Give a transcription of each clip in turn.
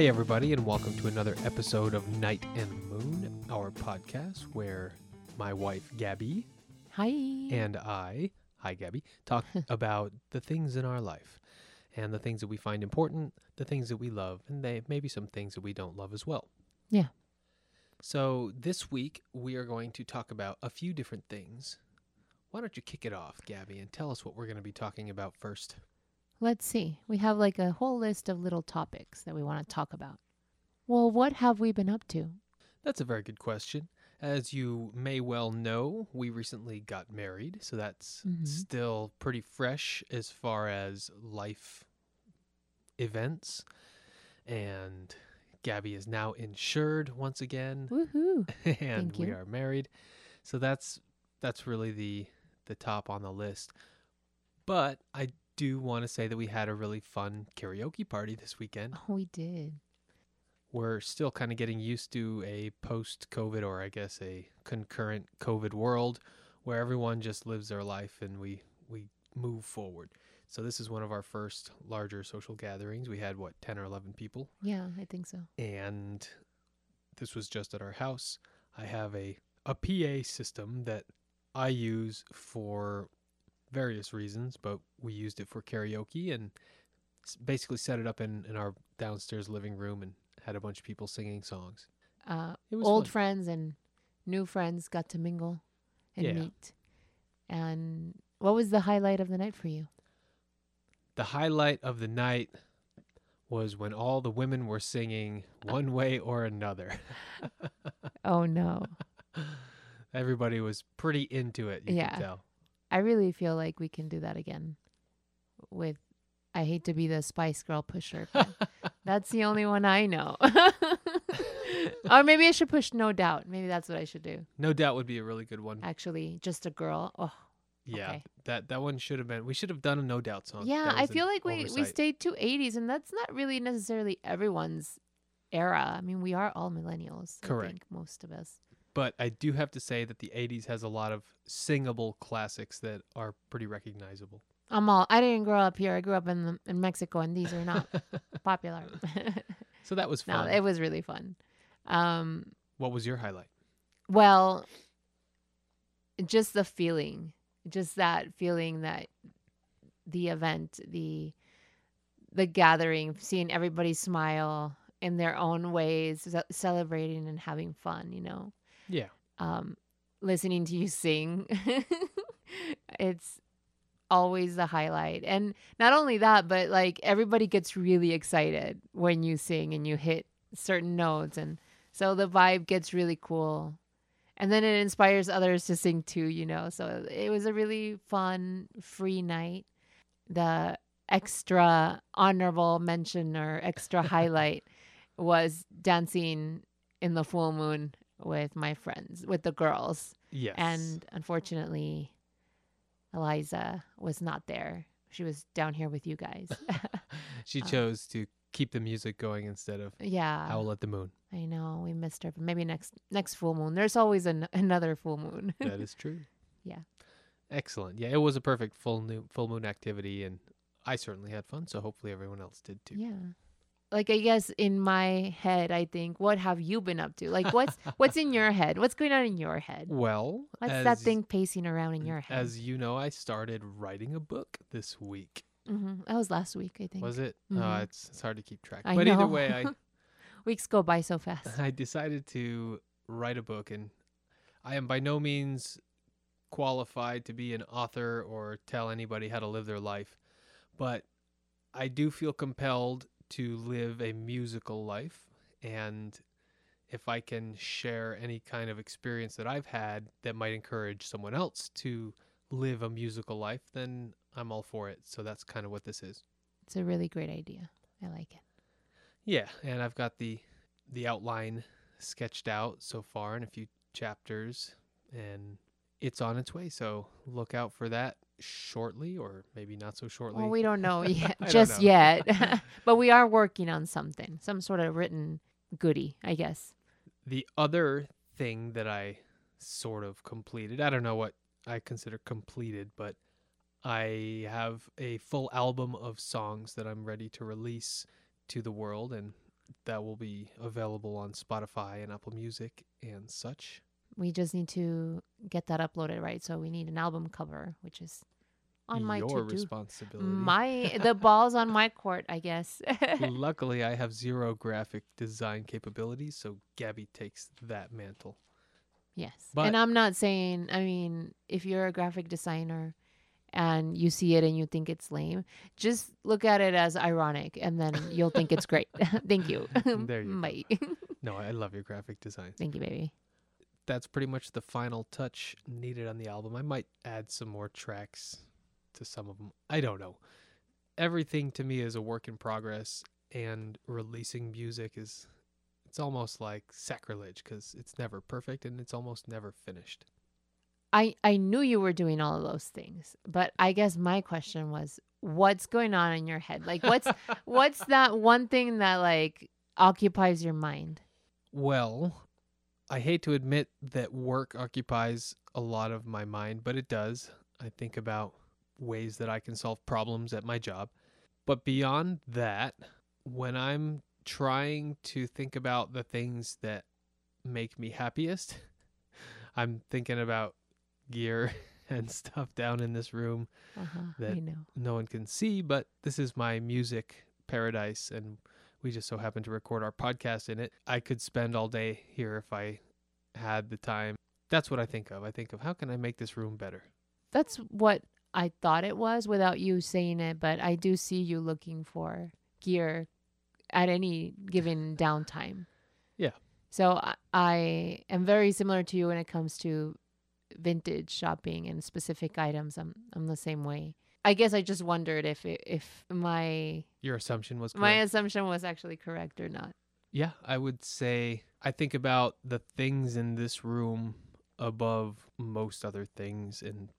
Hey, everybody, and welcome to another episode of Knight and Moon, our podcast where my wife, Gabby, Hi. and I, hi, Gabby, talk about the things in our life and the things that we find important, the things that we love, and they, maybe some things that we don't love as well. Yeah. So, this week we are going to talk about a few different things. Why don't you kick it off, Gabby, and tell us what we're going to be talking about first? Let's see. We have like a whole list of little topics that we want to talk about. Well, what have we been up to? That's a very good question. As you may well know, we recently got married, so that's Mhm. still pretty fresh as far as life events. And Gabby is now insured once again, Woohoo. and Thank we you. are married. So that's that's really the the top on the list. But I do want to say that we had a really fun karaoke party this weekend Oh, we did. we're still kind of getting used to a post COVID or I guess a concurrent COVID world where everyone just lives their life and we we move forward. So this is one of our first larger social gatherings. We had what 10 or 11 people Yeah, I think so. and this was just at our house. I have a a PA system that I use for various reasons, but we used it for karaoke and basically set it up in, in our downstairs living room and had a bunch of people singing songs. Uh, It was old fun. friends and new friends got to mingle and Yeah. meet. And what was the highlight of the night for you? The highlight of the night was when all the women were singing one way or another. Oh, no. Everybody was pretty into it, you Yeah. could tell. I really feel like we can do that again with I hate to be the Spice Girl pusher, but that's the only one I know. or maybe I should push No Doubt. Maybe that's what I should do. No doubt would be a really good one. Actually, just a girl. Oh, Yeah, Okay. that that one should have been. We should have done a no doubt song. yeah. I feel like we we stayed to 80s, and that's not really necessarily everyone's era. I mean, we are all millennials. I Correct. think, most of us. But I do have to say that the '80s has a lot of singable classics that are pretty recognizable. I'm all. I didn't grow up here. I grew up in the, in Mexico, and these are not popular. So that was no, fun. it was really fun. Um, what was your highlight? Well, just the feeling, just that feeling that the event, the the gathering, seeing everybody smile in their own ways, celebrating and having fun, you know. Yeah, Um listening to you sing. it's always the highlight. And not only that, but like everybody gets really excited when you sing and you hit certain notes and so the vibe gets really cool. And then it inspires others to sing too, you know. So it was a really fun free night. The extra honorable mention or extra highlight was dancing in the full moon with my friends, with the girls. yes. And unfortunately, Eliza was not there. She was down here with you guys. she uh, chose to keep the music going instead of yeah, Howl at the Moon. I know we missed her, but maybe next next full moon. There's always an, another full moon. That is true. Yeah. Excellent. Yeah, it was a perfect full new full moon activity, and I certainly had fun. So hopefully everyone else did too. yeah. Like I guess in my head, I think, what have you been up to? Like, what's what's in your head? What's going on in your head? Well, What's as, that thing pacing around in your head? As you know, I started writing a book this week. hmm That was last week, I think. Was it? Mhm. Uh, it's it's hard to keep track. I but either way, I Weeks go by so fast. I decided to write a book, and I am by no means qualified to be an author or tell anybody how to live their life, but I do feel compelled to live a musical life. And if I can share any kind of experience that I've had that might encourage someone else to live a musical life, then I'm all for it. So that's kind of what this is. It's a really great idea. I like it. Yeah, and I've got the the outline sketched out so far in a few chapters and it's on its way. So look out for that shortly or maybe not so shortly. Well, we don't know yet, just know. yet, but we are working on something, some sort of written goodie, I guess. the other thing that I sort of completed, I don't know what I consider completed, but I have a full album of songs that I'm ready to release to the world and that will be available on Spotify and Apple Music and such. We just need to get that uploaded right. So we need an album cover, which is on my Your to do. responsibility. My the ball's on my court, I guess. Luckily, I have zero graphic design capabilities, so Gabby takes that mantle. yes. But- and I'm not saying, I mean, if you're a graphic designer and you see it and you think it's lame, just look at it as ironic and then you'll think it's great. Thank you. There you go. No, I love your graphic design. Thank you, baby. That's pretty much the final touch needed on the album. I might add some more tracks to some of them. I don't know. Everything to me is a work in progress, and releasing music is. It's almost like sacrilege because it's never perfect and it's almost never finished. I I knew you were doing all of those things, but I guess my question was, what's going on in your head? Like, what's what's that one thing that like occupies your mind? Well, I hate to admit that work occupies a lot of my mind, but it does. I think about ways that I can solve problems at my job. But beyond that, when I'm trying to think about the things that make me happiest, I'm thinking about gear and stuff down in this room Uh-huh, That- know. no one can see, but this is my music paradise and we just so happen to record our podcast in it. I could spend all day here if I had the time. That's what I think of. I think of how can I make this room better? That's what I thought it was without you saying it, but I do see you looking for gear at any given downtime. Yeah. So I, I am very similar to you when it comes to vintage shopping and specific items. I'm I'm the same way. I guess I just wondered if it, if my Your assumption was correct. my assumption was actually correct or not. yeah, I would say I think about the things in this room above most other things in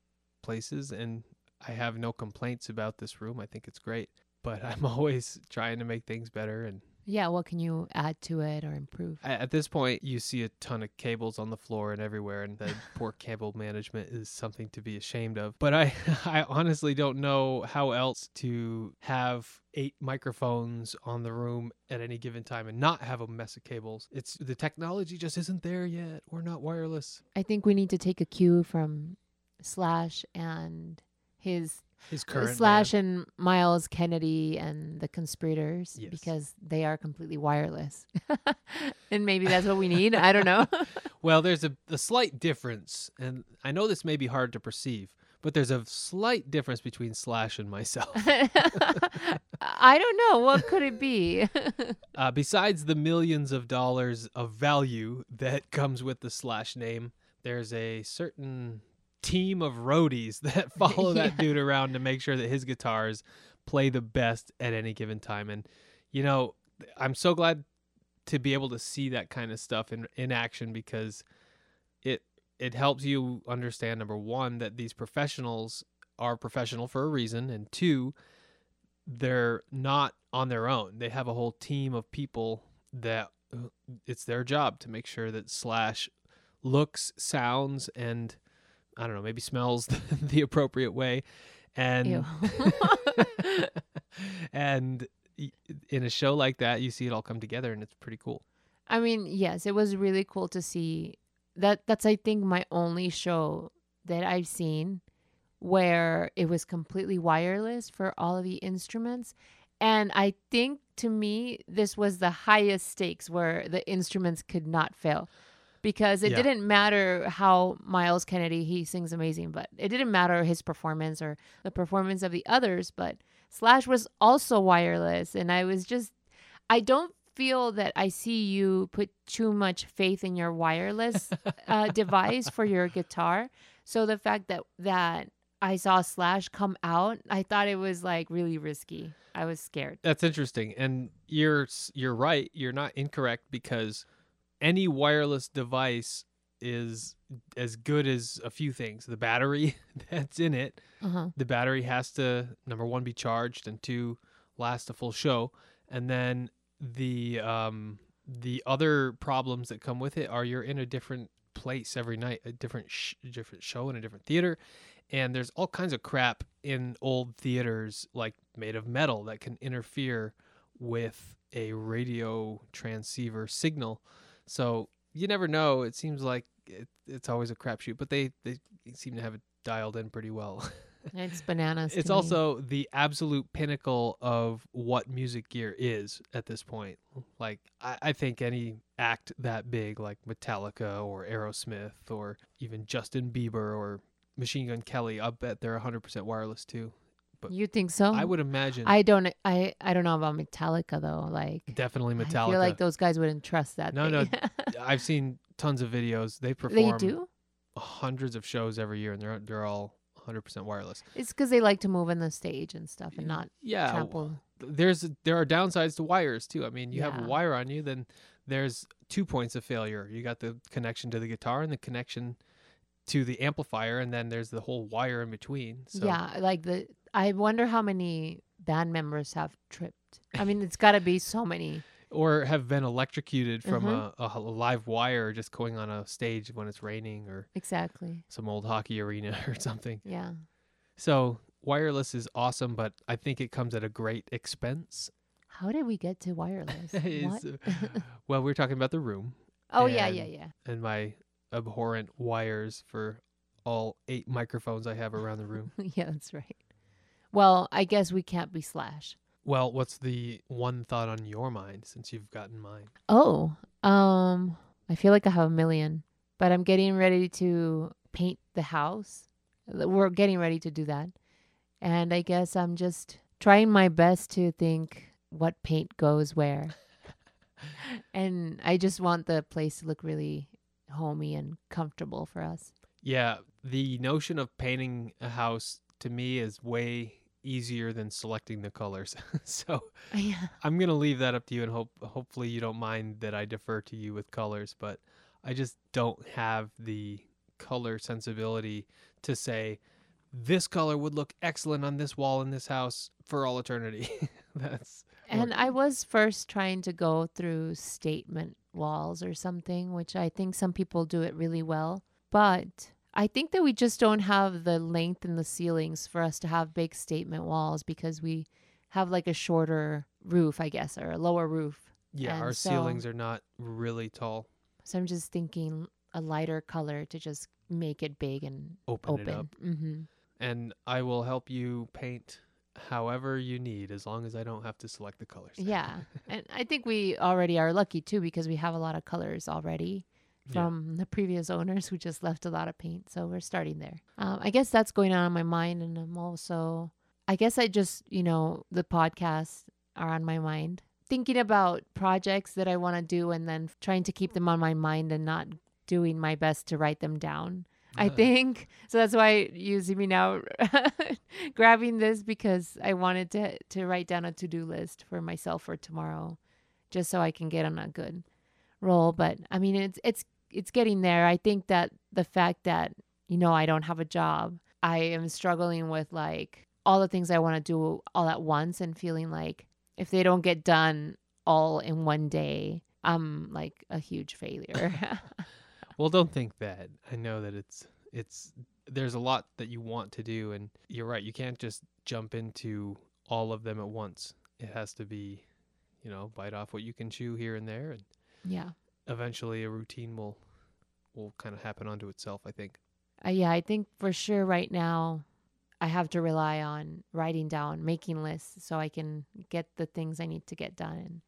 places and I have no complaints about this room. I think it's great, but I'm always trying to make things better and Yeah, what can you add to it or improve? At this point, you see a ton of cables on the floor and everywhere, and the poor cable management is something to be ashamed of. But I, I honestly don't know how else to have eight microphones on the room at any given time and not have a mess of cables. It's the technology just isn't there yet. We're not wireless. I think we need to take a cue from Slash and his His current Slash man. and Myles Kennedy and the conspirators Yes. because they are completely wireless. and maybe that's what we need. I don't know. Well, there's a, a slight difference, and I know this may be hard to perceive, but there's a slight difference between Slash and myself. I don't know. What could it be? Uh, besides the millions of dollars of value that comes with the slash name, there's a certain team of roadies that follow that Yeah. dude around to make sure that his guitars play the best at any given time. And, you know, I'm so glad to be able to see that kind of stuff in, in action because it it helps you understand number one that these professionals are professional for a reason and two they're not on their own. They have a whole team of people that uh, it's their job to make sure that Slash looks, sounds, and I don't know, maybe smells the appropriate way. And and in a show like that, you see it all come together, and it's pretty cool. I mean, yes, it was really cool to see that. That's, I think, my only show that I've seen where it was completely wireless for all of the instruments. And I think to me, this was the highest stakes where the instruments could not fail because it Yeah. didn't matter how Myles Kennedy, he sings amazing, but it didn't matter his performance or the performance of the others. But Slash was also wireless. And I was just, I don't feel that I see you put too much faith in your wireless uh, device for your guitar. So the fact that that I saw Slash come out, I thought it was like really risky. I was scared. That's interesting, and you're you're right. You're not incorrect because any wireless device is as good as a few things. The battery that's in it, Uh-huh. the battery has to number one be charged, and two last a full show, and then the um the other problems that come with it are you're in a different place every night, a different sh- different show in a different theater, and there's all kinds of crap in old theaters like made of metal that can interfere with a radio transceiver signal. So you never know. It seems like it, it's always a crapshoot, but they, they seem to have it dialed in pretty well. It's bananas. it's me. also the absolute pinnacle of what music gear is at this point. Like, I, I think any act that big, like Metallica or Aerosmith or even Justin Bieber or Machine Gun Kelly, I bet they're 100% wireless too. You think so? I would imagine I don't. I I don't know about Metallica though. Like definitely Metallica. I feel like those guys wouldn't trust that. No, no. I've seen tons of videos. They perform. they do. hundreds of shows every year, and they're they're all 100% wireless. It's because they like to move in the stage and stuff and not Yeah, trample. there's there are downsides to wires too. I mean, you have a wire on you, then there's two points of failure. You got the connection to the guitar and the connection to the amplifier, and then there's the whole wire in between. So Yeah, like the. I wonder how many band members have tripped. I mean, it's got to be so many. or have been electrocuted from Mhm. a, a live wire just going on a stage when it's raining or Exactly. some old hockey arena or something. Yeah. So wireless is awesome, but I think it comes at a great expense. How did we get to wireless? Uh, well, we are talking about the room oh yeah, yeah, yeah. and my abhorrent wires for all eight microphones I have around the room. yeah, that's right. Well, I guess we can't be Slash. well, what's the one thought on your mind since you've gotten mine? Oh, um, I feel like I have a million, but I'm getting ready to paint the house. We're getting ready to do that. And I guess I'm just trying my best to think what paint goes where. and I just want the place to look really homey and comfortable for us. Yeah, the notion of painting a house to me is way easier than selecting the colors. so Yeah. I'm gonna leave that up to you, and hope hopefully you don't mind that I defer to you with colors. But I just don't have the color sensibility to say this color would look excellent on this wall in this house for all eternity. That's And I was first trying to go through statement walls or something, which I think some people do it really well. But I think that we just don't have the length in the ceilings for us to have big statement walls because we have like a shorter roof, I guess, or a lower roof. yeah, And our so- ceilings are not really tall. So I'm just thinking a lighter color to just make it big and Open, it up. Mm-hmm. and I will help you paint however you need, as long as I don't have to select the colors. Yeah. and I think we already are lucky too because we have a lot of colors already. Yeah. from the previous owners who just left a lot of paint. So we're starting there. Um, I guess that's going on in my mind. And I'm also, I guess I just, you know, the podcasts are on my mind. Thinking about projects that I want to do and then trying to keep them on my mind and not doing my best to write them down. I Uh, think so. That's why you see me now grabbing this because I wanted to to write down a to do list for myself for tomorrow, just so I can get on a good roll. But I mean, it's it's it's getting there. I think that the fact that you know I don't have a job, I am struggling with like all the things I want to do all at once and feeling like if they don't get done all in one day, I'm like a huge failure. Well, don't think that. I know that it's it's there's a lot that you want to do and you're right, you can't just jump into all of them at once. It has to be, you know, bite off what you can chew here and there and yeah. eventually a routine will will kind of happen onto itself, I think. Uh, yeah, I think for sure right now I have to rely on writing down, making lists so I can get the things I need to get done and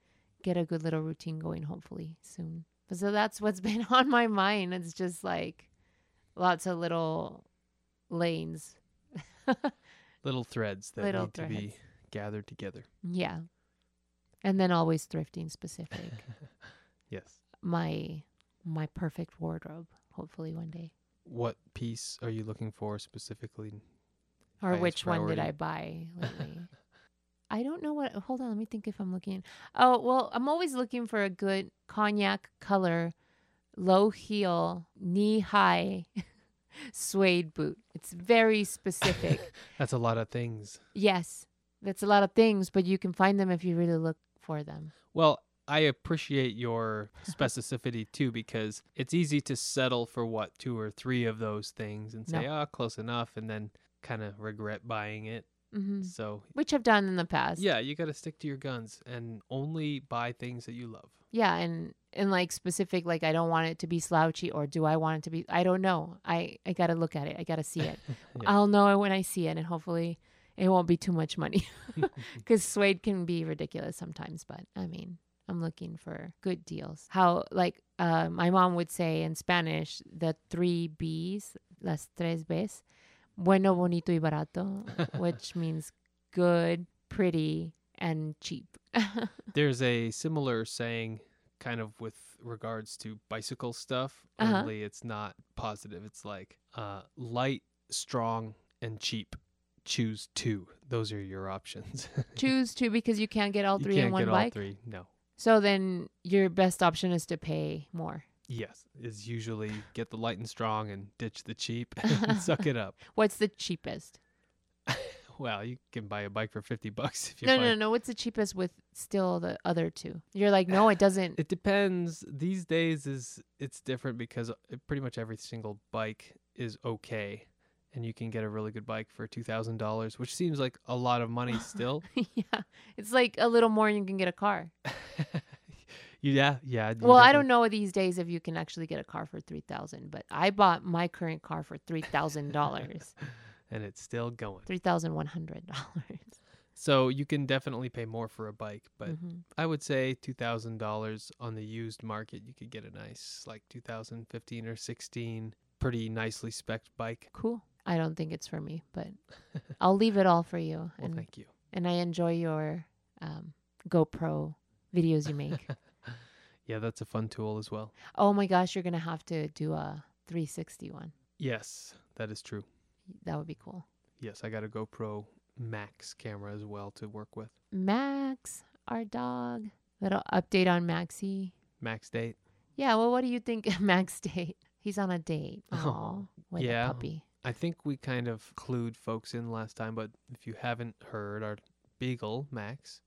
get a good little routine going hopefully soon. So that's what's been on my mind. It's just like lots of little lanes. Little threads that Little need to be gathered together. yeah. And then always thrifting specific. Yes. my my perfect wardrobe hopefully one day. What piece are you looking for specifically? Or which one did. I buy lately? I don't know what. Hold on, let me think if I'm looking. Oh well, I'm always looking for a good cognac color, low heel, knee high, suede boot. It's very specific. That's a lot of things. yes, that's a lot of things, but you can find them if you really look for them. Well, I appreciate your specificity too because it's easy to settle for what two or three of those things and say, No. "Oh, close enough," and then kind of regret buying it. Hmm So Which I've done in the past. yeah, you got to stick to your guns and only buy things that you love. Yeah, and and like specific, like I don't want it to be slouchy, or do I want it to be? I don't know. I I gotta look at it. I gotta see it. Yeah. I'll know it when I see it, and hopefully it won't be too much money, because suede can be ridiculous sometimes. But I mean, I'm looking for good deals. How like uh, my mom would say in Spanish, the three B's, las tres B's, bueno, bonito y barato, which means good, pretty, and cheap. There's a similar saying kind of with regards to bicycle stuff, Uh-huh. only it's not positive. It's like uh, light, strong, and cheap. Choose two. Those are your options. Choose two because you can't get all you three can't in one get bike. all three. No. So then your best option is to pay more. Yes, is usually get the light and strong and ditch the cheap and suck it up. What's the cheapest? Well, you can buy a bike for fifty bucks if you No, find no, no. What's the cheapest with still the other two? You're like, no, it doesn't. It depends. These days is it's different because uh, pretty much every single bike is okay, and you can get a really good bike for two thousand dollars, which seems like a lot of money still. yeah, it's like a little more and you can get a car. Yeah, yeah. Well, I don't know these days if you can actually get a car for three thousand, but I bought my current car for three thousand dollars, And it's still going. three thousand one hundred dollars. So you can definitely pay more for a bike, but Mm-hmm. I would say two thousand dollars on the used market. You could get a nice like 2015 or 16, pretty nicely spec'd bike. Cool. I don't think it's for me, but I'll leave it all for you, Well, and thank you. and I enjoy your um, GoPro videos you make. Yeah, that's a fun tool as well. oh my gosh, you're gonna have to do a 360 one. Yes, that is true. That would be cool. Yes, I got a GoPro Max camera as well to work with. Max, our dog. Little update on Maxie. Max date. Yeah, well, what do you think Max date? He's on a date. Oh, Oh, with yeah. a puppy. I think we kind of clued folks in last time, but if you haven't heard, our Beagle Max,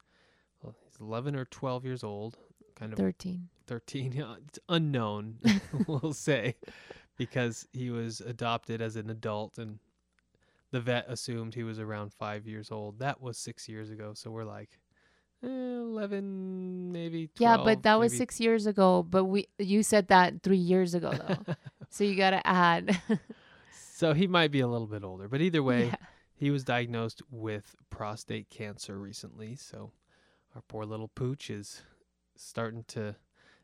well, he's 11 or 12 years old, kind of 13. 13. yeah, It's unknown, we'll say, because he was adopted as an adult and the vet assumed he was around five years old. That was six years ago. So we're like, eh, 11, maybe 12. yeah, but that was six years ago. But we, you said that three years ago though, so you gotta add. so he might be a little bit older. But either way, Yeah. he was diagnosed with prostate cancer recently. So our poor little pooch is starting to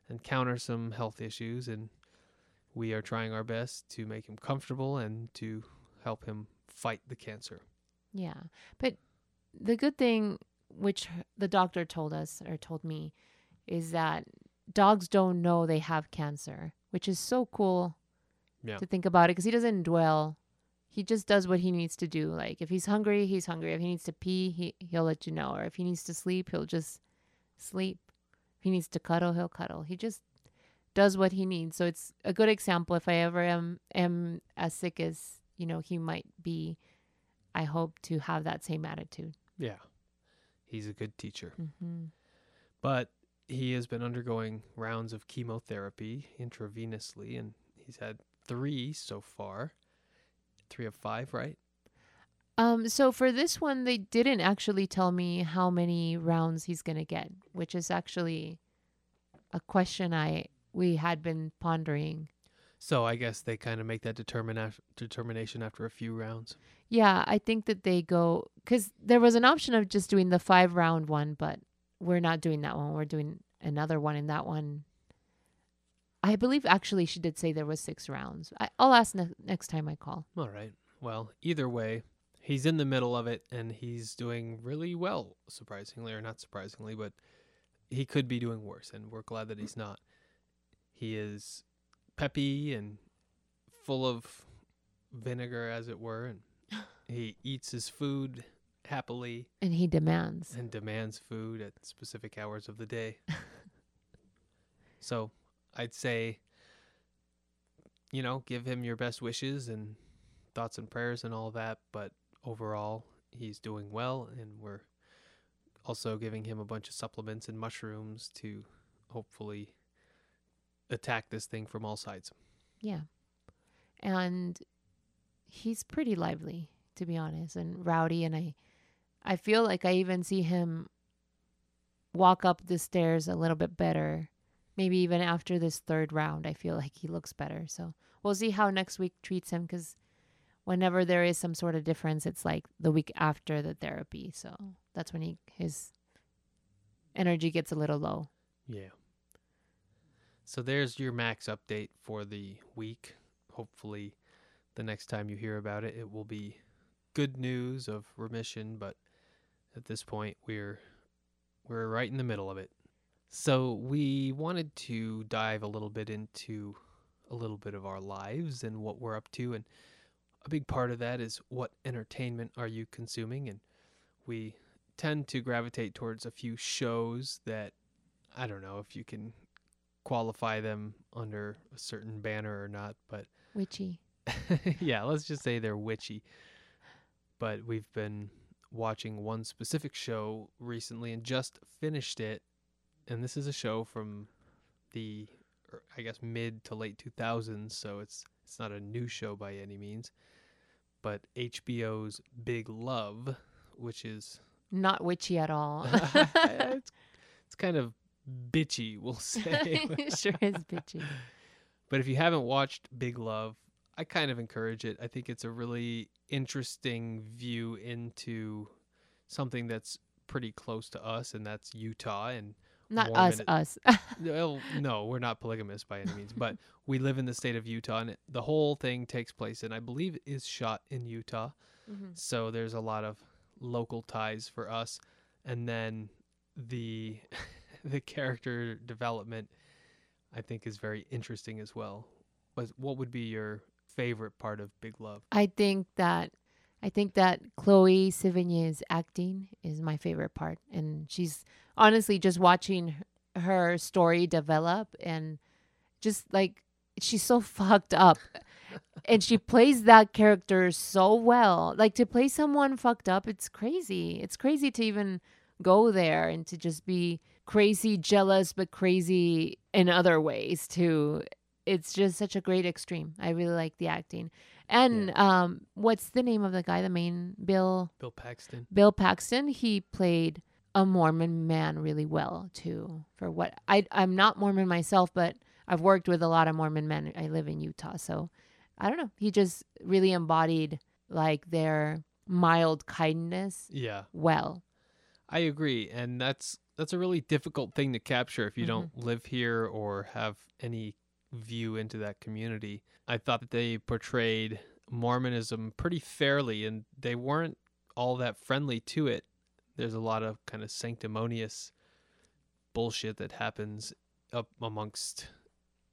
encounter some health issues. And we are trying our best to make him comfortable and to help him fight the cancer. Yeah. But the good thing, which the doctor told us or told me, is that dogs don't know they have cancer, which is so cool Yeah. to think about it because he doesn't dwell. He just does what he needs to do. Like if he's hungry, he's hungry. If he needs to pee, he, he'll let you know. Or if he needs to sleep, he'll just sleep. He needs to cuddle, he'll cuddle. He just does what he needs. So it's a good example. If I ever am, am as sick as, you know, he might be, I hope to have that same attitude. Yeah. He's a good teacher. hmm But he has been undergoing rounds of chemotherapy intravenously, and he's had three so far. Three of five, right? Um, so for this one, they didn't actually tell me how many rounds he's gonna get, which is actually a question I we had been pondering. So I guess they kind of make that determination after a few rounds. Yeah, I think that they go because there was an option of just doing the five round one, but we're not doing that one. We're doing another one, and that one, I believe actually she did say there was six rounds. I, I'll ask ne- next time I call. All right. Well, either way, he's in the middle of it and he's doing really well, surprisingly, or not surprisingly, but he could be doing worse, and we're glad that he's not. He is peppy and full of vinegar, as it were, and he eats his food happily And he demands. and demands food at specific hours of the day. so I'd say, you know, give him your best wishes and thoughts and prayers and all that. But overall, he's doing well, and we're also giving him a bunch of supplements and mushrooms to hopefully attack this thing from all sides. Yeah. And he's pretty lively, to be honest, and rowdy. And I I feel like I even see him walk up the stairs a little bit better. Maybe even after this third round, I feel like he looks better. So we'll see how next week treats him because whenever there is some sort of difference, it's like the week after the therapy. So that's when he his energy gets a little low. Yeah. So there's your max update for the week. Hopefully, the next time you hear about it, it will be good news of remission. But at this point, we're we're right in the middle of it. So we wanted to dive a little bit into a little bit of our lives and what we're up to, and a big part of that is what entertainment are you consuming, and we tend to gravitate towards a few shows that I don't know if you can qualify them under a certain banner or not, but Witchy. yeah, let's just say they're witchy. But we've been watching one specific show recently and just finished it. And this is a show from the er, I guess mid to late 2000s, so it's it's not a new show by any means. But HBO's Big Love, which is Not witchy at all. it's, it's kind of bitchy, we'll say. sure is bitchy. But if you haven't watched Big Love, I kind of encourage it. I think it's a really interesting view into something that's pretty close to us, and that's Utah. And Not us, us. well, no, we're not polygamous by any means, but we live in the state of Utah, and it, the whole thing takes place, and I believe is shot in Utah. Mhm. So there's a lot of local ties for us, and then the the character development I think is very interesting as well. But what would be your favorite part of Big Love? I think that I think that Chloe Sevigny's acting is my favorite part, and she's honestly just watching her story develop, and just like she's so fucked up, and she plays that character so well. Like to play someone fucked up, it's crazy. It's crazy to even go there and to just be crazy jealous, but crazy in other ways too. It's just such a great extreme. I really like the acting. And um, what's the name of the guy? The main Bill Bill Paxton. Bill Paxton. He played a Mormon man really well too. For what I I'm not Mormon myself, but I've worked with a lot of Mormon men. I live in Utah, so I don't know. He just really embodied like their mild kindness Yeah, well. I agree, and that's that's a really difficult thing to capture if you don't live here or have any view into that community. I thought that they portrayed Mormonism pretty fairly, and they weren't all that friendly to it. There's a lot of kind of sanctimonious bullshit that happens up amongst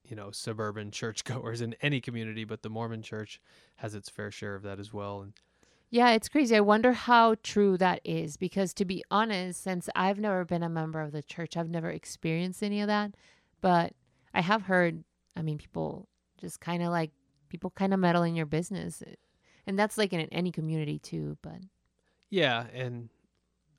you know suburban churchgoers in any community, but the Mormon church has its fair share of that as well. And Yeah, it's crazy. I wonder how true that is because to be honest, since I've never been a member of the church, I've never experienced any of that, but I have heard, I mean, people just kind of like people kind of meddle in your business. Eh, and that's like in any community too, but Yeah, and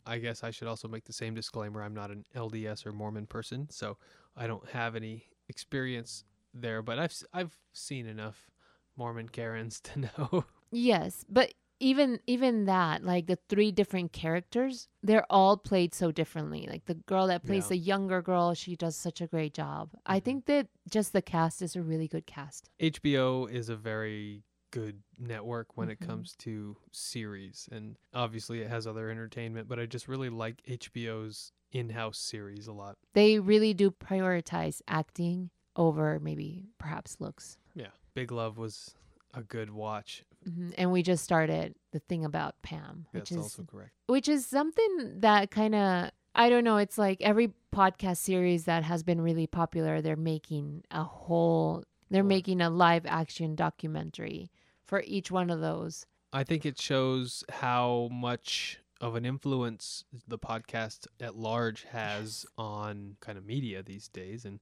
I guess I should also make the same disclaimer. I'm not an LDS or Mormon person, so I don't have any experience there. But I've I've seen enough Mormon Karens to know. yes, but even even that, like the three different characters, they're all played so differently. Like the girl that plays Yeah. the younger girl, she does such a great job. I Mhm. think that just the cast is a really good cast. HBO is a very good network when Mhm. it comes to series, and obviously it has other entertainment. But I just really like HBO's in-house series a lot. they really do prioritize acting over maybe perhaps looks. Yeah, Big Love was a good watch. Hmm And we just started the thing about Pam, which That's is also correct. which is something that kind of I don't know. It's like every podcast series that has been really popular, they're making a whole. They're Sure. making a live action documentary for each one of those. I think it shows how much of an influence the podcast at large has on kind of media these days. And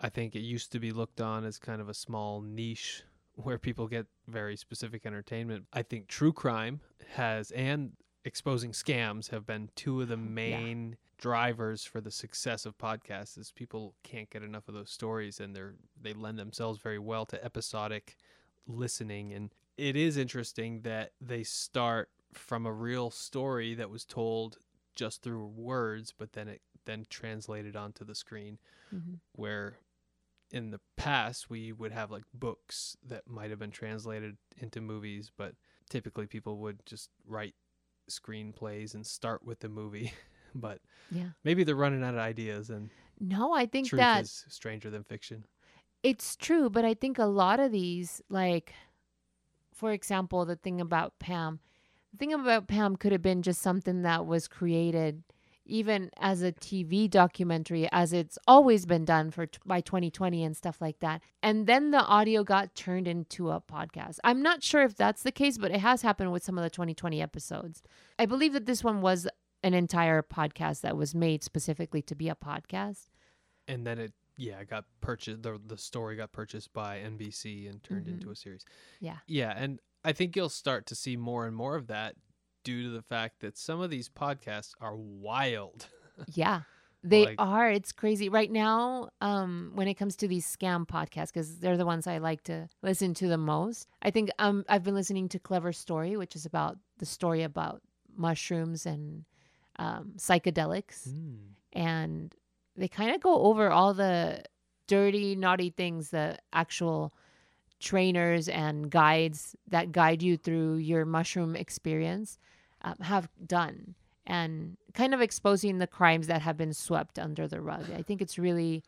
I think it used to be looked on as kind of a small niche where people get very specific entertainment. I think true crime has, and exposing scams have been two of the main drivers for the success of podcasts is people can't get enough of those stories and they're they lend themselves very well to episodic listening and it is interesting that they start from a real story that was told just through words, but then it then translated onto the screen. Mhm. Where in the past we would have like books that might have been translated into movies, but typically people would just write screenplays and start with the movie. but Yeah. maybe they're running out of ideas and No, I think truth that is stranger than fiction. it's true, but I think a lot of these, like, for example, the thing about Pam, the thing about Pam could have been just something that was created even as a TV documentary, as it's always been done for by 2020 and stuff like that. And then the audio got turned into a podcast. I'm not sure if that's the case, but it has happened with some of the 2020 episodes. I believe that this one was an entire podcast that was made specifically to be a podcast. and then it yeah it got purchased the, the story got purchased by nbc and turned Mhm. into a series Yeah. yeah and i think you'll start to see more and more of that due to the fact that some of these podcasts are wild Yeah. They Like- are. It's crazy. Right now, um, when it comes to these scam podcasts, because they're the ones I like to listen to the most. I think um I've been listening to Cover Story, which is about the story about mushrooms and um, psychedelics. And they kind of go over all the dirty, naughty things the actual trainers and guides that guide you through your mushroom experience um, have done and kind of exposing the crimes that have been swept under the rug. I think it's really,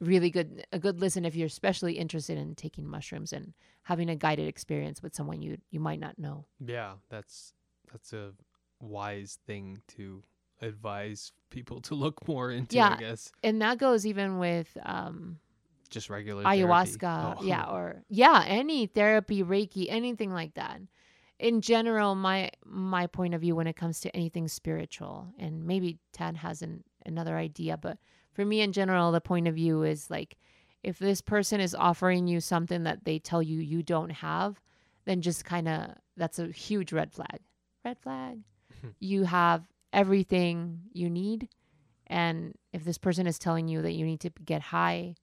really good a good listen if you're especially interested in taking mushrooms and having a guided experience with someone you you might not know. yeah that's that's a wise thing to advise people to look more into Yeah. i guess And that goes even with um, just regular ayahuasca, Oh. yeah, or yeah, any therapy, Reiki, anything like that. In general, my my point of view when it comes to anything spiritual, and maybe Tad has an, another idea, but for me in general, the point of view is like if this person is offering you something that they tell you you don't have, then just kind of that's a huge red flag. Red flag. you have everything you need, and if this person is telling you that you need to get high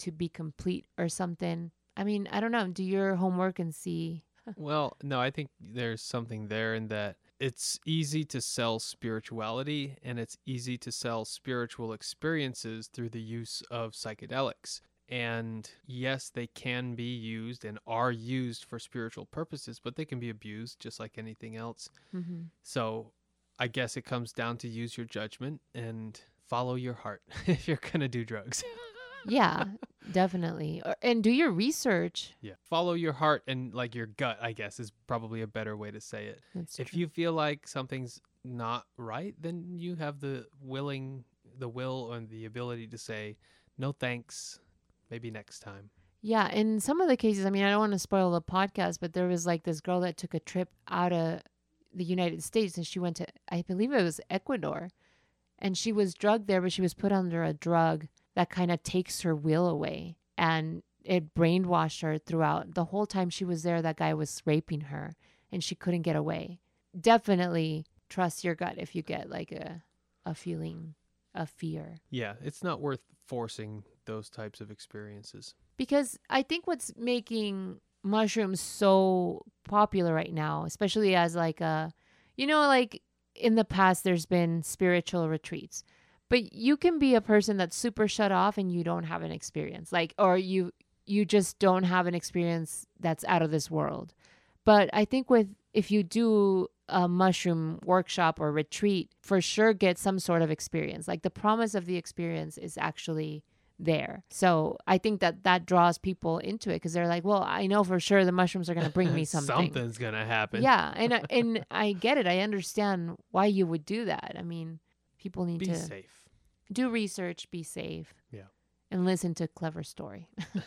to be complete or something. I mean, I don't know. Do your homework and see. Well, no, I think there's something there in that it's easy to sell spirituality and it's easy to sell spiritual experiences through the use of psychedelics. And yes, they can be used and are used for spiritual purposes, but they can be abused just like anything else. Mm-hmm. So I guess it comes down to use your judgment and follow your heart if you're going to do drugs. Yeah, definitely. Uh, and do your research. Yeah. Follow your heart and like your gut, I guess, is probably a better way to say it. That's if true. you feel like something's not right, then you have the willing, the will and the ability to say, no thanks, maybe next time. Yeah, in some of the cases, I mean, I don't want to spoil the podcast, but there was like this girl that took a trip out of the United States and she went to, I believe it was Ecuador, and she was drugged there, but she was put under a drug that kind of takes her will away. And it brainwashed her throughout the whole time she was there. That guy was raping her and she couldn't get away. Definitely trust your gut if you get like a, a feeling of fear. Yeah, it's not worth forcing those types of experiences. because I think what's making mushrooms so popular right now, especially as like a, you know, like in the past, there's been spiritual retreats, but you can be a person that's super shut off and you don't have an experience, like, or you you just don't have an experience that's out of this world. But I think with if you do a mushroom workshop or retreat, for sure get some sort of experience. Like the promise of the experience is actually there. So I think that that draws people into it because they're like, well, I know for sure the mushrooms are going to bring me something. Something's going to happen. Yeah, and I- and I get it. I understand why you would do that. I mean, people need to Be to safe. Do research, be safe. Yeah. And listen to Cover Story.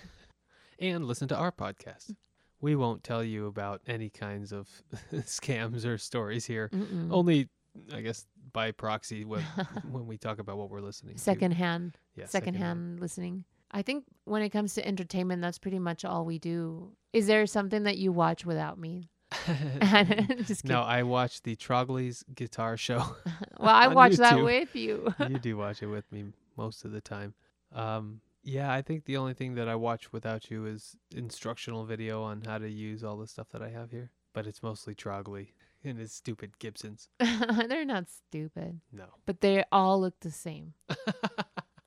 And listen to our podcast. We won't tell you about any kinds of scams or stories here. Mm-mm. Only, I guess, by proxy when when we talk about what we're listening to. secondhand, Yeah, secondhand listening. I think when it comes to entertainment, that's pretty much all we do. Is there something that you watch without me? No, I watched the Trogly's guitar show. Well, I watch that with you. you do watch it with me most of the time. Um, yeah, I think the only thing that I watch without you is instructional video on how to use all the stuff that I have here. But it's mostly Trogly. and his stupid Gibsons. They're not stupid, No. but they all look the same.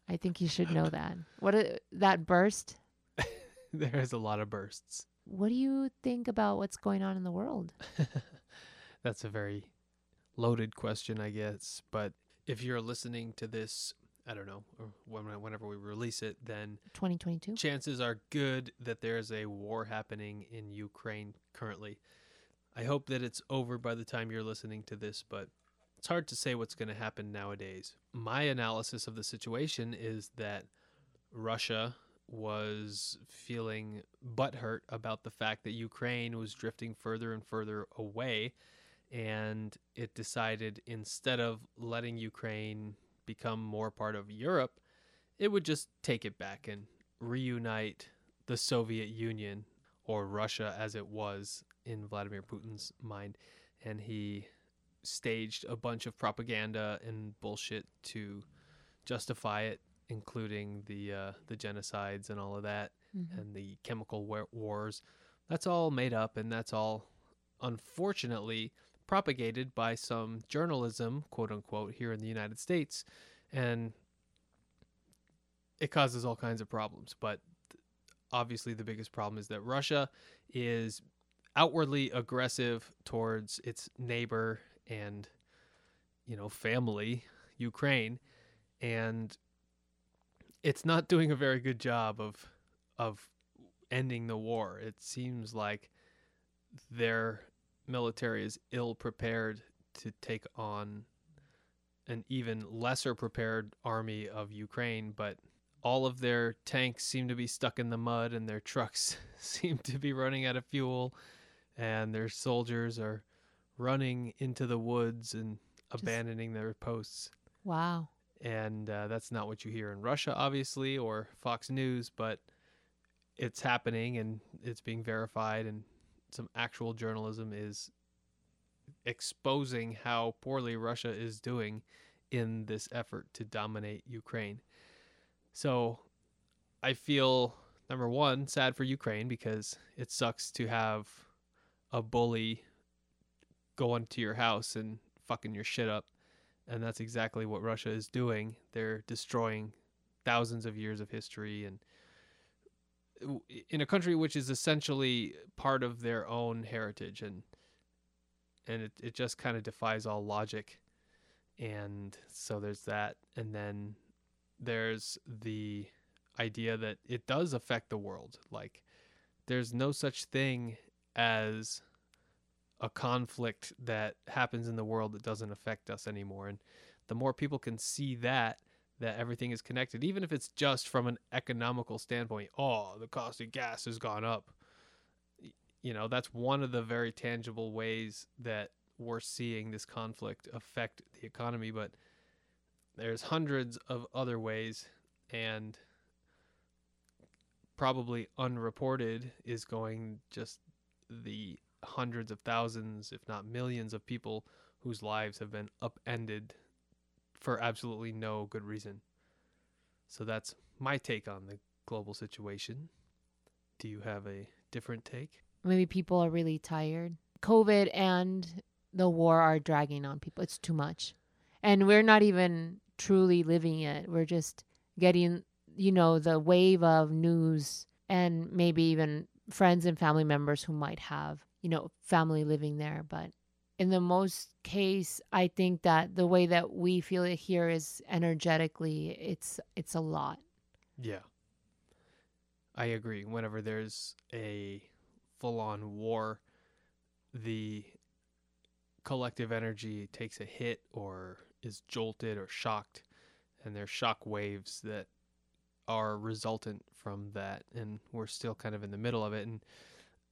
I think you should know that. What a, that burst? There's a lot of bursts. What do you think about what's going on in the world? That's a very loaded question, I guess. But if you're listening to this, I don't know, or whenever we release it, then 2022. chances are good that there's a war happening in Ukraine currently. I hope that it's over by the time you're listening to this, but it's hard to say what's going to happen nowadays. My analysis of the situation is that Russia was feeling butthurt about the fact that Ukraine was drifting further and further away, and it decided instead of letting Ukraine become more part of Europe, it would just take it back and reunite the Soviet Union or Russia as it was in Vladimir Putin's mind. And he staged a bunch of propaganda and bullshit to justify it, including the uh, the genocides and all of that, Mhm. and the chemical wa- wars. That's all made up, and that's all, unfortunately, propagated by some journalism, quote unquote, here in the United States, and it causes all kinds of problems. But obviously, the biggest problem is that Russia is outwardly aggressive towards its neighbor and, you know, family, Ukraine, and it's not doing a very good job of of ending the war. It seems like their military is ill prepared to take on an even lesser prepared army of Ukraine, but all of their tanks seem to be stuck in the mud and their trucks seem to be running out of fuel and their soldiers are running into the woods and abandoning their posts. Wow. And uh, that's not what you hear in Russia, obviously, or Fox News, but it's happening and it's being verified, and some actual journalism is exposing how poorly Russia is doing in this effort to dominate Ukraine. So I feel, number one, sad for Ukraine because it sucks to have a bully go into your house and fucking your shit up. And that's exactly what Russia is doing. They're destroying thousands of years of history and in a country which is essentially part of their own heritage and and it, it just kind of defies all logic and so there's that and then there's the idea that it does affect the world like there's no such thing as a conflict that happens in the world that doesn't affect us anymore. And the more people can see that that everything is connected even if it's just from an economical standpoint oh the cost of gas has gone up. You know that's one of the very tangible ways that we're seeing this conflict affect the economy but there's hundreds of other ways and probably unreported is going just the hundreds of thousands if not millions of people whose lives have been upended for absolutely no good reason. So that's my take on the global situation. Do you have a different take? Maybe people are really tired. COVID and the war are dragging on people. It's too much. And we're not even truly living it. We're just getting, you know, the wave of news and maybe even friends and family members who might have, you know, family living there. But in the most case, I think that the way that we feel it here is energetically, it's it's a lot. Yeah. I agree. Whenever there's a full on war, the collective energy takes a hit or is jolted or shocked, and there's shock waves that are resultant from that. And we're still kind of in the middle of it. And,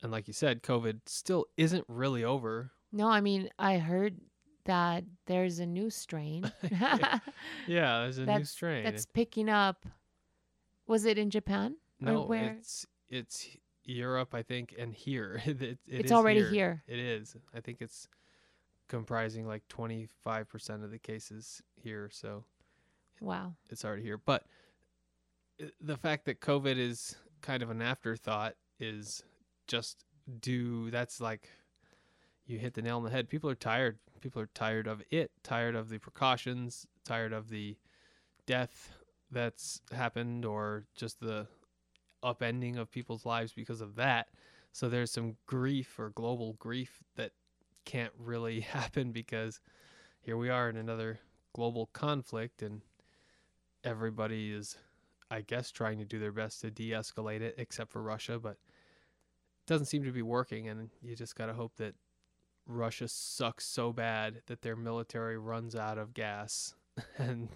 and like you said, COVID still isn't really over. No, I mean, I heard that there's a new strain. Yeah, there's a new That's- strain. that's picking up. Was it in Japan? or no, where? it's it's Europe, I think, and here. it, it It's already here. It is. I think it's comprising like 25% of the cases here, so Wow. it's already here. But uh, the fact that COVID is kind of an afterthought is just do That's like, you hit the nail on the head. People are tired. People are tired of it, tired of the precautions, tired of the death that's happened or just the upending of people's lives because of that. So there's some grief or global grief that can't really happen because here we are in another global conflict and everybody is I guess trying to do their best to de-escalate it except for Russia, but doesn't seem to be working and you just got to hope that Russia sucks so bad that their military runs out of gas and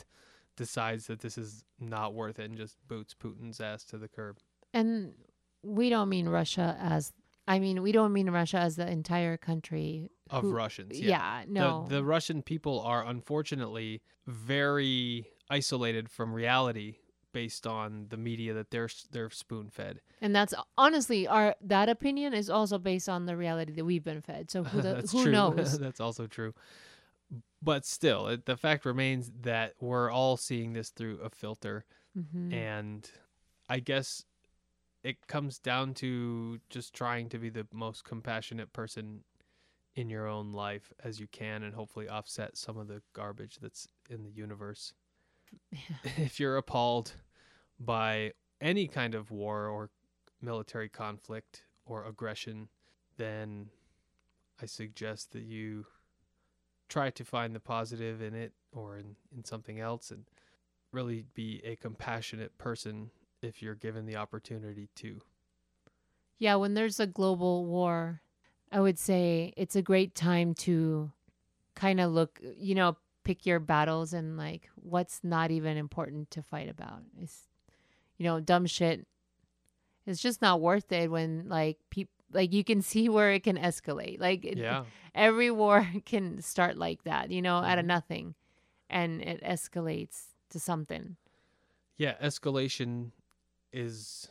decides that this is not worth it and just boots Putin's ass to the curb. And we don't mean Russia as I mean we don't mean Russia as the entire country of who- Russians. Yeah, no. The, the Russian people are unfortunately very isolated from reality based on the media that they're they're spoon fed. and that's honestly our that opinion is also based on the reality that we've been fed. So who the, who knows? That's also true. But still, it, the fact remains that we're all seeing this through a filter, Mhm. and I guess it comes down to just trying to be the most compassionate person in your own life as you can, and hopefully offset some of the garbage that's in the universe. if you're appalled by any kind of war or military conflict or aggression, then I suggest that you try to find the positive in it or in, in something else and really be a compassionate person if you're given the opportunity to. Yeah, when there's a global war, I would say it's a great time to kind of look, you know, pick your battles and like what's not even important to fight about. It's, you know, dumb shit. It's just not worth it when like people like you can see where it can escalate. Like it, Yeah. every war can start like that, you know, out of Mhm. nothing, and it escalates to something. Yeah, escalation is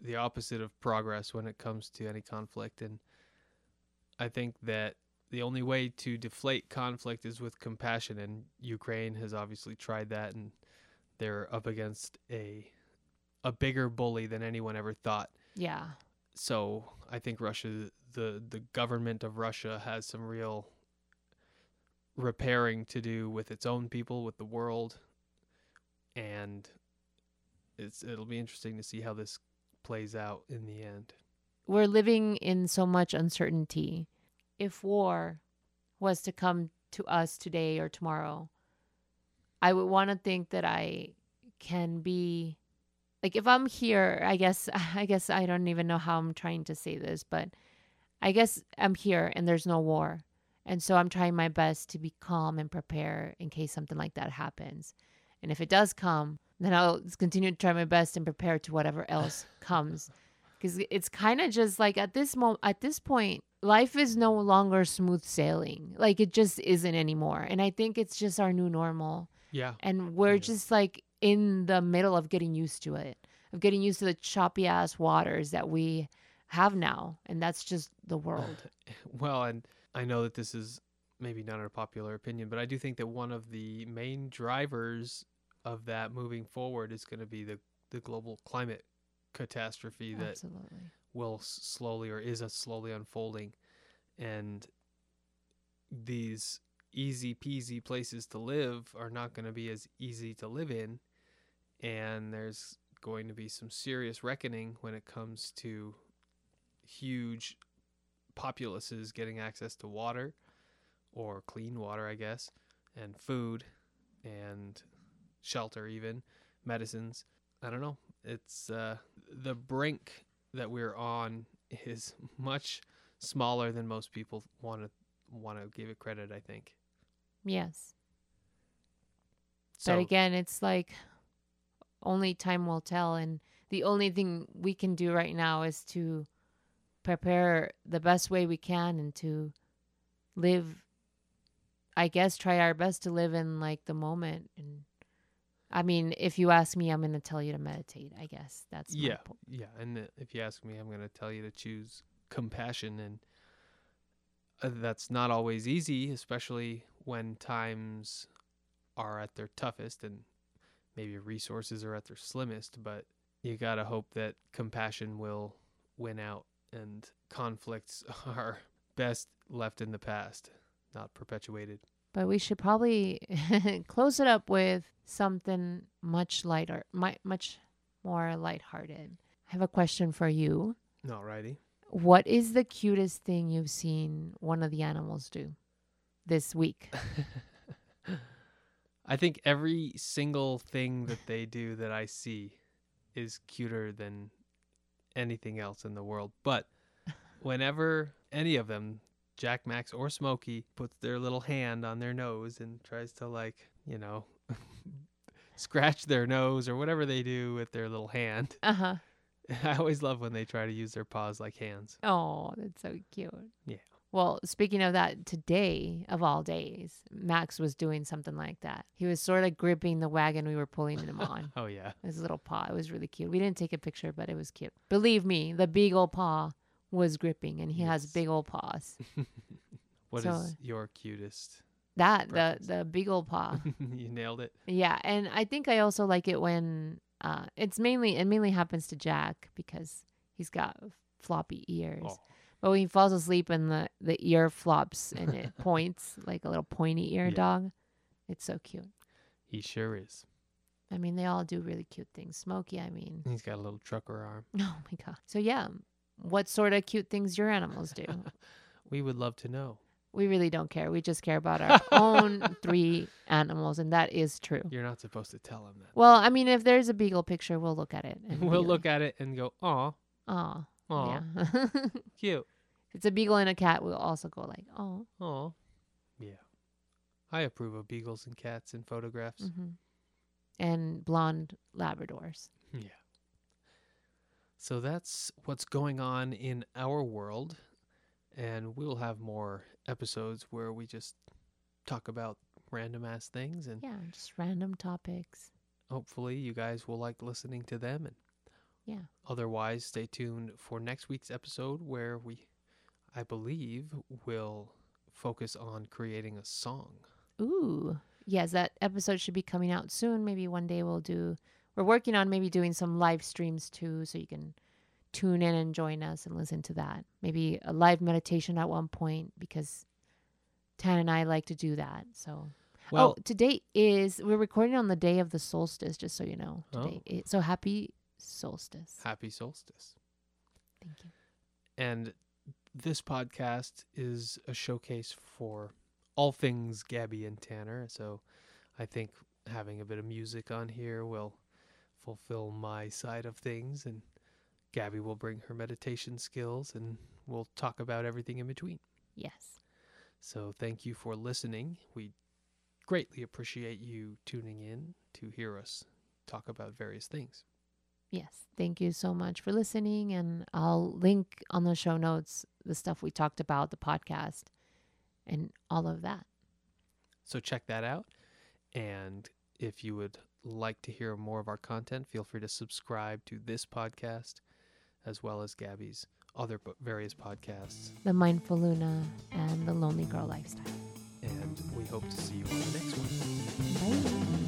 the opposite of progress when it comes to any conflict and I think that the only way to deflate conflict is with compassion and Ukraine has obviously tried that and they're up against a a bigger bully than anyone ever thought. Yeah. So, I think Russia the the government of Russia has some real repairing to do with its own people, with the world and it's it'll be interesting to see how this plays out in the end. we're living in so much uncertainty. If war was to come to us today or tomorrow, I would want to think that I can be like if I'm here, I guess I guess I don't even know how I'm trying to say this, but I guess I'm here and there's no war. And so I'm trying my best to be calm and prepare in case something like that happens. And if it does come, then I'll continue to try my best and prepare to whatever else comes because it's kind of just like at this moment at this point life is no longer smooth sailing like it just isn't anymore and i think it's just our new normal Yeah. and we're Yeah. just like in the middle of getting used to it of getting used to the choppy ass waters that we have now and that's just the eh, world. Well, and I know that this is maybe not a popular opinion, but I do think that one of the main drivers of that moving forward is going to be the the global climate catastrophe that absolutely. will s- slowly or is a slowly unfolding and these easy peasy places to live are not going to be as easy to live in and there's going to be some serious reckoning when it comes to huge populaces getting access to water or clean water I guess and food and shelter even medicines I don't know it's uh the brink that we're on is much smaller than most people want to want to give it credit. I think. yes So but again it's like only time will tell and the only thing we can do right now is to prepare the best way we can and to live i guess try our best to live in like the moment and i mean if you ask me i'm going to tell you to meditate i guess that's yeah, yeah. And if you ask me, I'm going to tell you to choose compassion, and uh, that's not always easy, especially when times are at their toughest and maybe resources are at their slimmest. But you gotta hope that compassion will win out, and conflicts are best left in the past, not perpetuated. But we should probably close it up with something much lighter, much more lighthearted. I have a question for you. Alrighty. What is the cutest thing you've seen one of the animals do this week? I think every single thing that they do that I see is cuter than anything else in the world. But whenever any of them, Jack Max or Smokey, puts their little hand on their nose and tries to like, you know, scratch their nose or whatever they do with their little hand. Uh huh. I always love when they try to use their paws like hands. Oh, that's so cute. Yeah. Well, speaking of that, today of all days, Max was doing something like that. He was sort of gripping the wagon we were pulling him on. Oh yeah. His little paw. It was really cute. We didn't take a picture, but it was cute. Believe me, the beagle paw was gripping, and he has big old paws. What is So- your cutest? That the the beagle paw. you nailed it. Yeah, and I think I also like it when uh, it's mainly it mainly happens to Jack because he's got floppy ears. Oh. But when he falls asleep and the the ear flops and it points like a little pointy ear Yeah. dog, it's so cute. He sure is. I mean, they all do really cute things. Smokey, I mean, He's got a little trucker arm. oh my god. So yeah, what sort of cute things your animals do? We would love to know. we really don't care. We just care about our own three animals, and that is true. You're not supposed to tell him that. Well, I mean, if there's a beagle picture, we'll look at it. And we'll look at it and go, "Aw, Aw, aw, yeah. cute, if it's a beagle and a cat, we'll also go like, oh. aw." Yeah, I approve of beagles and cats in photographs. hmm And blonde Labradors. Yeah. So that's what's going on in our world, and we'll have more episodes where we just talk about random ass things, and Yeah, just random topics. hopefully you guys will like listening to them. And Yeah. Otherwise, stay tuned for next week's episode where we, I believe, will focus on creating a song. Ooh. Yes, that episode should be coming out soon. Maybe one day we'll do. We're working on maybe doing some live streams too, so you can tune in and join us and listen to that. Maybe a live meditation at one point because Tan and I like to do that. So, oh, Well, oh, today is we're recording on the day of the solstice, just so you know. Oh. Today, i- so happy solstice. happy solstice. Thank you. And this podcast is a showcase for all things Gabby and Tanner. So I think having a bit of music on here will fulfill my side of things. And Gabby will bring her meditation skills and we'll talk about everything in between. Yes. So thank you for listening. We greatly appreciate you tuning in to hear us talk about various things. Yes. Thank you so much for listening. And I'll link on the show notes the stuff we talked about, the podcast, and all of that. So check that out. And if you would like to hear more of our content, feel free to subscribe to this podcast as well as Gabby's other various podcasts. The Mindful Luna and the Lonely Girl Lifestyle. And we hope to see you on the next one. Bye.